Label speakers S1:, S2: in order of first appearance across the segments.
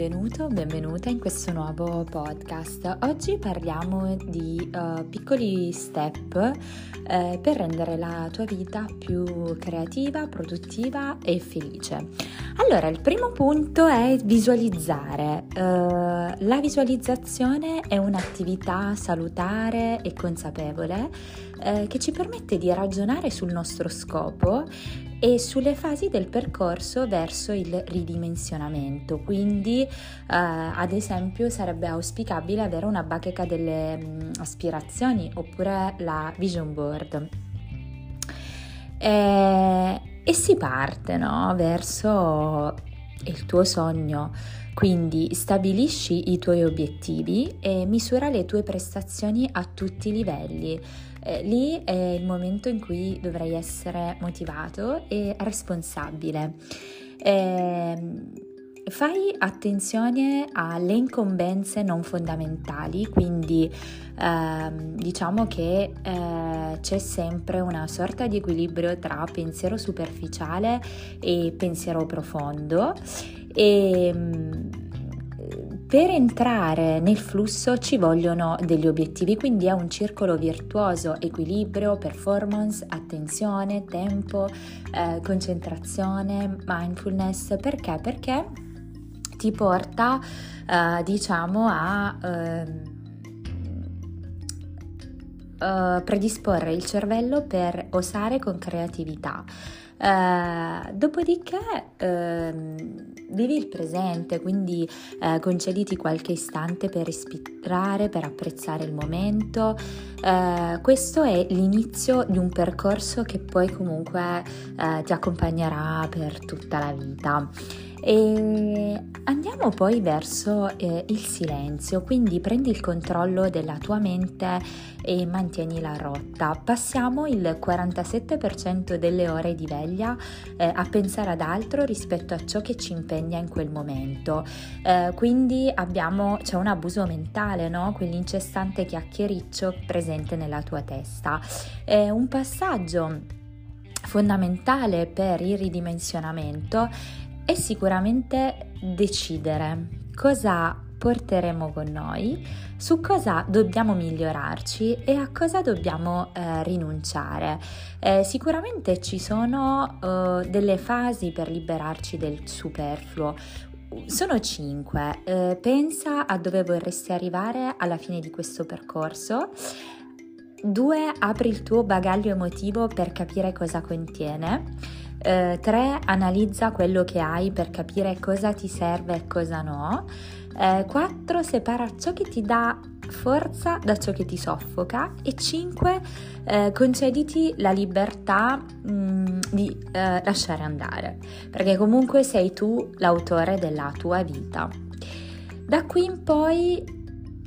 S1: benvenuto, benvenuta in questo nuovo podcast. Oggi parliamo di uh, piccoli step uh, per rendere la tua vita più creativa, produttiva e felice. Allora, il primo punto è visualizzare. Uh, la visualizzazione è un'attività salutare e consapevole che ci permette di ragionare sul nostro scopo e sulle fasi del percorso verso il ridimensionamento. Quindi, eh, ad esempio, sarebbe auspicabile avere una bacheca delle mh, mm, aspirazioni oppure la vision board. E, e si parte no? verso il tuo sogno. Quindi stabilisci i tuoi obiettivi e misura le tue prestazioni a tutti i livelli eh, lì è il momento in cui dovrai essere motivato e responsabile. Eh, fai attenzione alle incombenze non fondamentali, quindi eh, diciamo che eh, c'è sempre una sorta di equilibrio tra pensiero superficiale e pensiero profondo e per entrare nel flusso ci vogliono degli obiettivi, quindi è un circolo virtuoso, equilibrio, performance, attenzione, tempo, eh, concentrazione, mindfulness. Perché? Perché ti porta, eh, diciamo, a... Eh, Uh, predisporre il cervello per osare con creatività. Uh, dopodiché uh, vivi il presente, quindi uh, concediti qualche istante per respirare, per apprezzare il momento. questo è l'inizio di un percorso che poi comunque ti accompagnerà per tutta la vita. E andiamo poi verso eh, il silenzio, quindi prendi il controllo della tua mente e mantieni la rotta. Passiamo il 47% delle ore di veglia eh, a pensare ad altro rispetto a ciò che ci impegna in quel momento. Eh, quindi abbiamo, c'è un abuso mentale, no? quell'incessante chiacchiericcio presente nella tua testa. È un passaggio fondamentale per il ridimensionamento è sicuramente decidere cosa porteremo con noi, su cosa dobbiamo migliorarci e a cosa dobbiamo eh, rinunciare. Eh, sicuramente ci sono eh, delle fasi per liberarci del superfluo. Sono cinque. Eh, pensa a dove vorresti arrivare alla fine di questo percorso. Due, apri il tuo bagaglio emotivo per capire cosa contiene. 3. Eh, analizza quello che hai per capire cosa ti serve e cosa no. 4. Eh, separa ciò che ti dà forza da ciò che ti soffoca. E 5. Eh, concediti la libertà mh, mm, di eh, lasciare andare, perché comunque sei tu l'autore della tua vita. Da qui in poi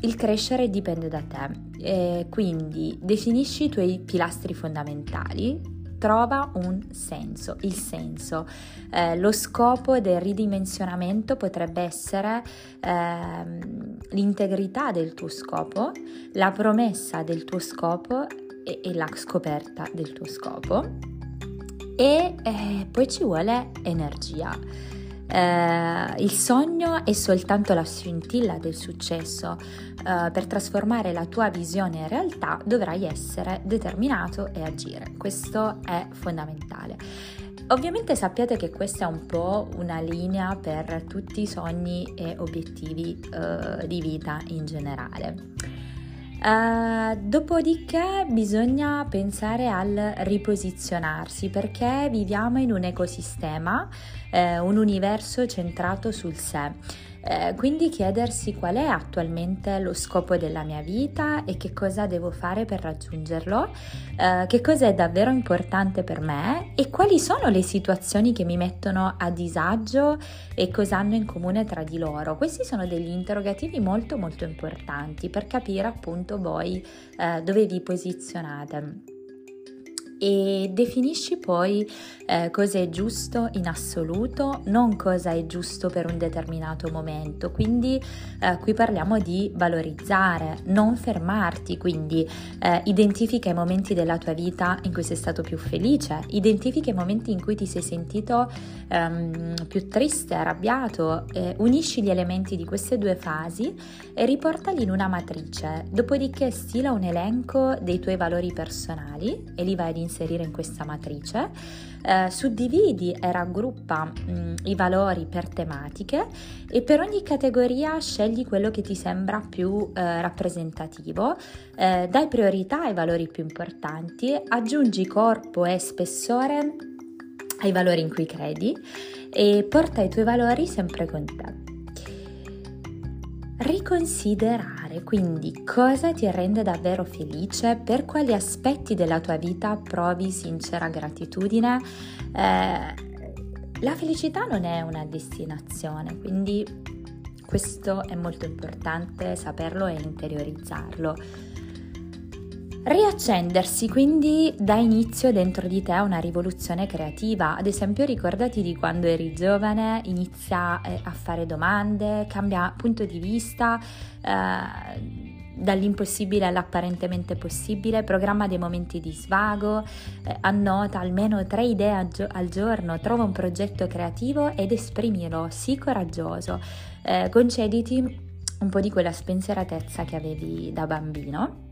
S1: il crescere dipende da te. Eh, quindi definisci i tuoi pilastri fondamentali, trova un senso, il senso. Eh, lo scopo del ridimensionamento potrebbe essere eh, l'integrità del tuo scopo, la promessa del tuo scopo e, e la scoperta del tuo scopo e eh, poi ci vuole energia. Eh, il sogno è soltanto la scintilla del successo. Eh, per trasformare la tua visione in realtà dovrai essere determinato e agire. Questo è fondamentale. Ovviamente sappiate che questa è un po' una linea per tutti i sogni e obiettivi eh, di vita in generale. Uh, dopodiché bisogna pensare al riposizionarsi perché viviamo in un ecosistema, eh, un universo centrato sul sé. Eh, quindi chiedersi qual è attualmente lo scopo della mia vita e che cosa devo fare per raggiungerlo, eh, che cosa è davvero importante per me e quali sono le situazioni che mi mettono a disagio e cosa hanno in comune tra di loro. Questi sono degli interrogativi molto molto importanti per capire appunto voi eh, dove vi posizionate. E definisci poi eh, cosa è giusto in assoluto, non cosa è giusto per un determinato momento. Quindi eh, qui parliamo di valorizzare, non fermarti, quindi eh, identifica i momenti della tua vita in cui sei stato più felice, identifica i momenti in cui ti sei sentito ehm, più triste, arrabbiato, unisci gli elementi di queste due fasi e riportali in una matrice, dopodiché stila un elenco dei tuoi valori personali e li vai ad inserire in questa matrice, eh, suddividi e raggruppa mh, mm, i valori per tematiche e per ogni categoria scegli quello che ti sembra più eh, rappresentativo, eh, dai priorità ai valori più importanti, aggiungi corpo e spessore ai valori in cui credi e porta i tuoi valori sempre con te. Riconsiderare quindi cosa ti rende davvero felice, per quali aspetti della tua vita provi sincera gratitudine. Eh, la felicità non è una destinazione, quindi questo è molto importante saperlo e interiorizzarlo. Riaccendersi quindi dà inizio dentro di te a una rivoluzione creativa, ad esempio ricordati di quando eri giovane, inizia eh, a fare domande, cambia punto di vista, eh, dall'impossibile all'apparentemente possibile, programma dei momenti di svago, eh, annota almeno tre idee al, gio- al, giorno, trova un progetto creativo ed esprimilo, sii coraggioso, eh, concediti un po' di quella spensieratezza che avevi da bambino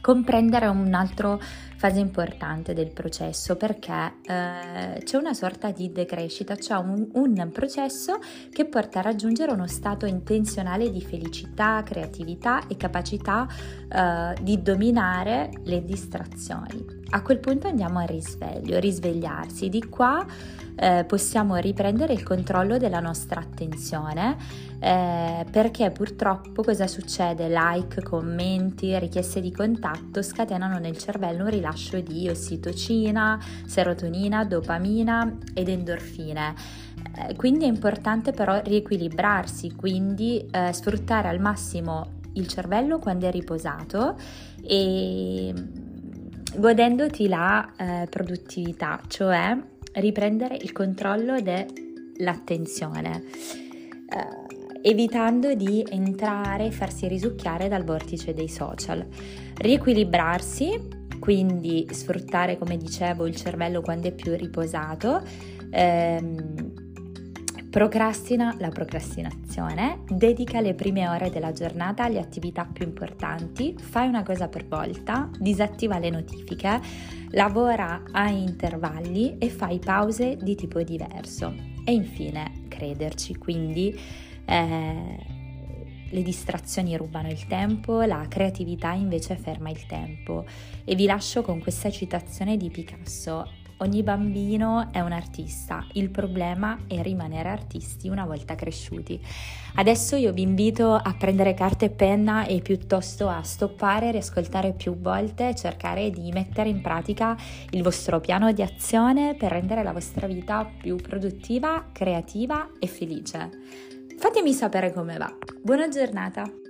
S1: comprendere un'altra fase importante del processo perché eh, c'è una sorta di decrescita, cioè un, un, processo che porta a raggiungere uno stato intenzionale di felicità, creatività e capacità eh, di dominare le distrazioni. A quel punto andiamo al risveglio, risvegliarsi. Di qua eh, possiamo riprendere il controllo della nostra attenzione eh, perché purtroppo cosa succede? Like, commenti, richieste di contatto scatenano nel cervello un rilascio di ossitocina, serotonina, dopamina ed endorfine. Eh, quindi è importante però riequilibrarsi, quindi eh, sfruttare al massimo il cervello quando è riposato e godendoti la eh, produttività, cioè riprendere il controllo dell'attenzione, eh, evitando di entrare e farsi risucchiare dal vortice dei social. Riequilibrarsi, quindi sfruttare, come dicevo, il cervello quando è più riposato. Ehm, Procrastina la procrastinazione, dedica le prime ore della giornata alle attività più importanti, fai una cosa per volta, disattiva le notifiche, lavora a intervalli e fai pause di tipo diverso. E infine crederci, quindi eh, le distrazioni rubano il tempo, la creatività invece ferma il tempo. E vi lascio con questa citazione di Picasso. Ogni bambino è un artista, il problema è rimanere artisti una volta cresciuti. Adesso io vi invito a prendere carta e penna e piuttosto a stoppare, riascoltare più volte cercare di mettere in pratica il vostro piano di azione per rendere la vostra vita più produttiva, creativa e felice. Fatemi sapere come va. Buona giornata!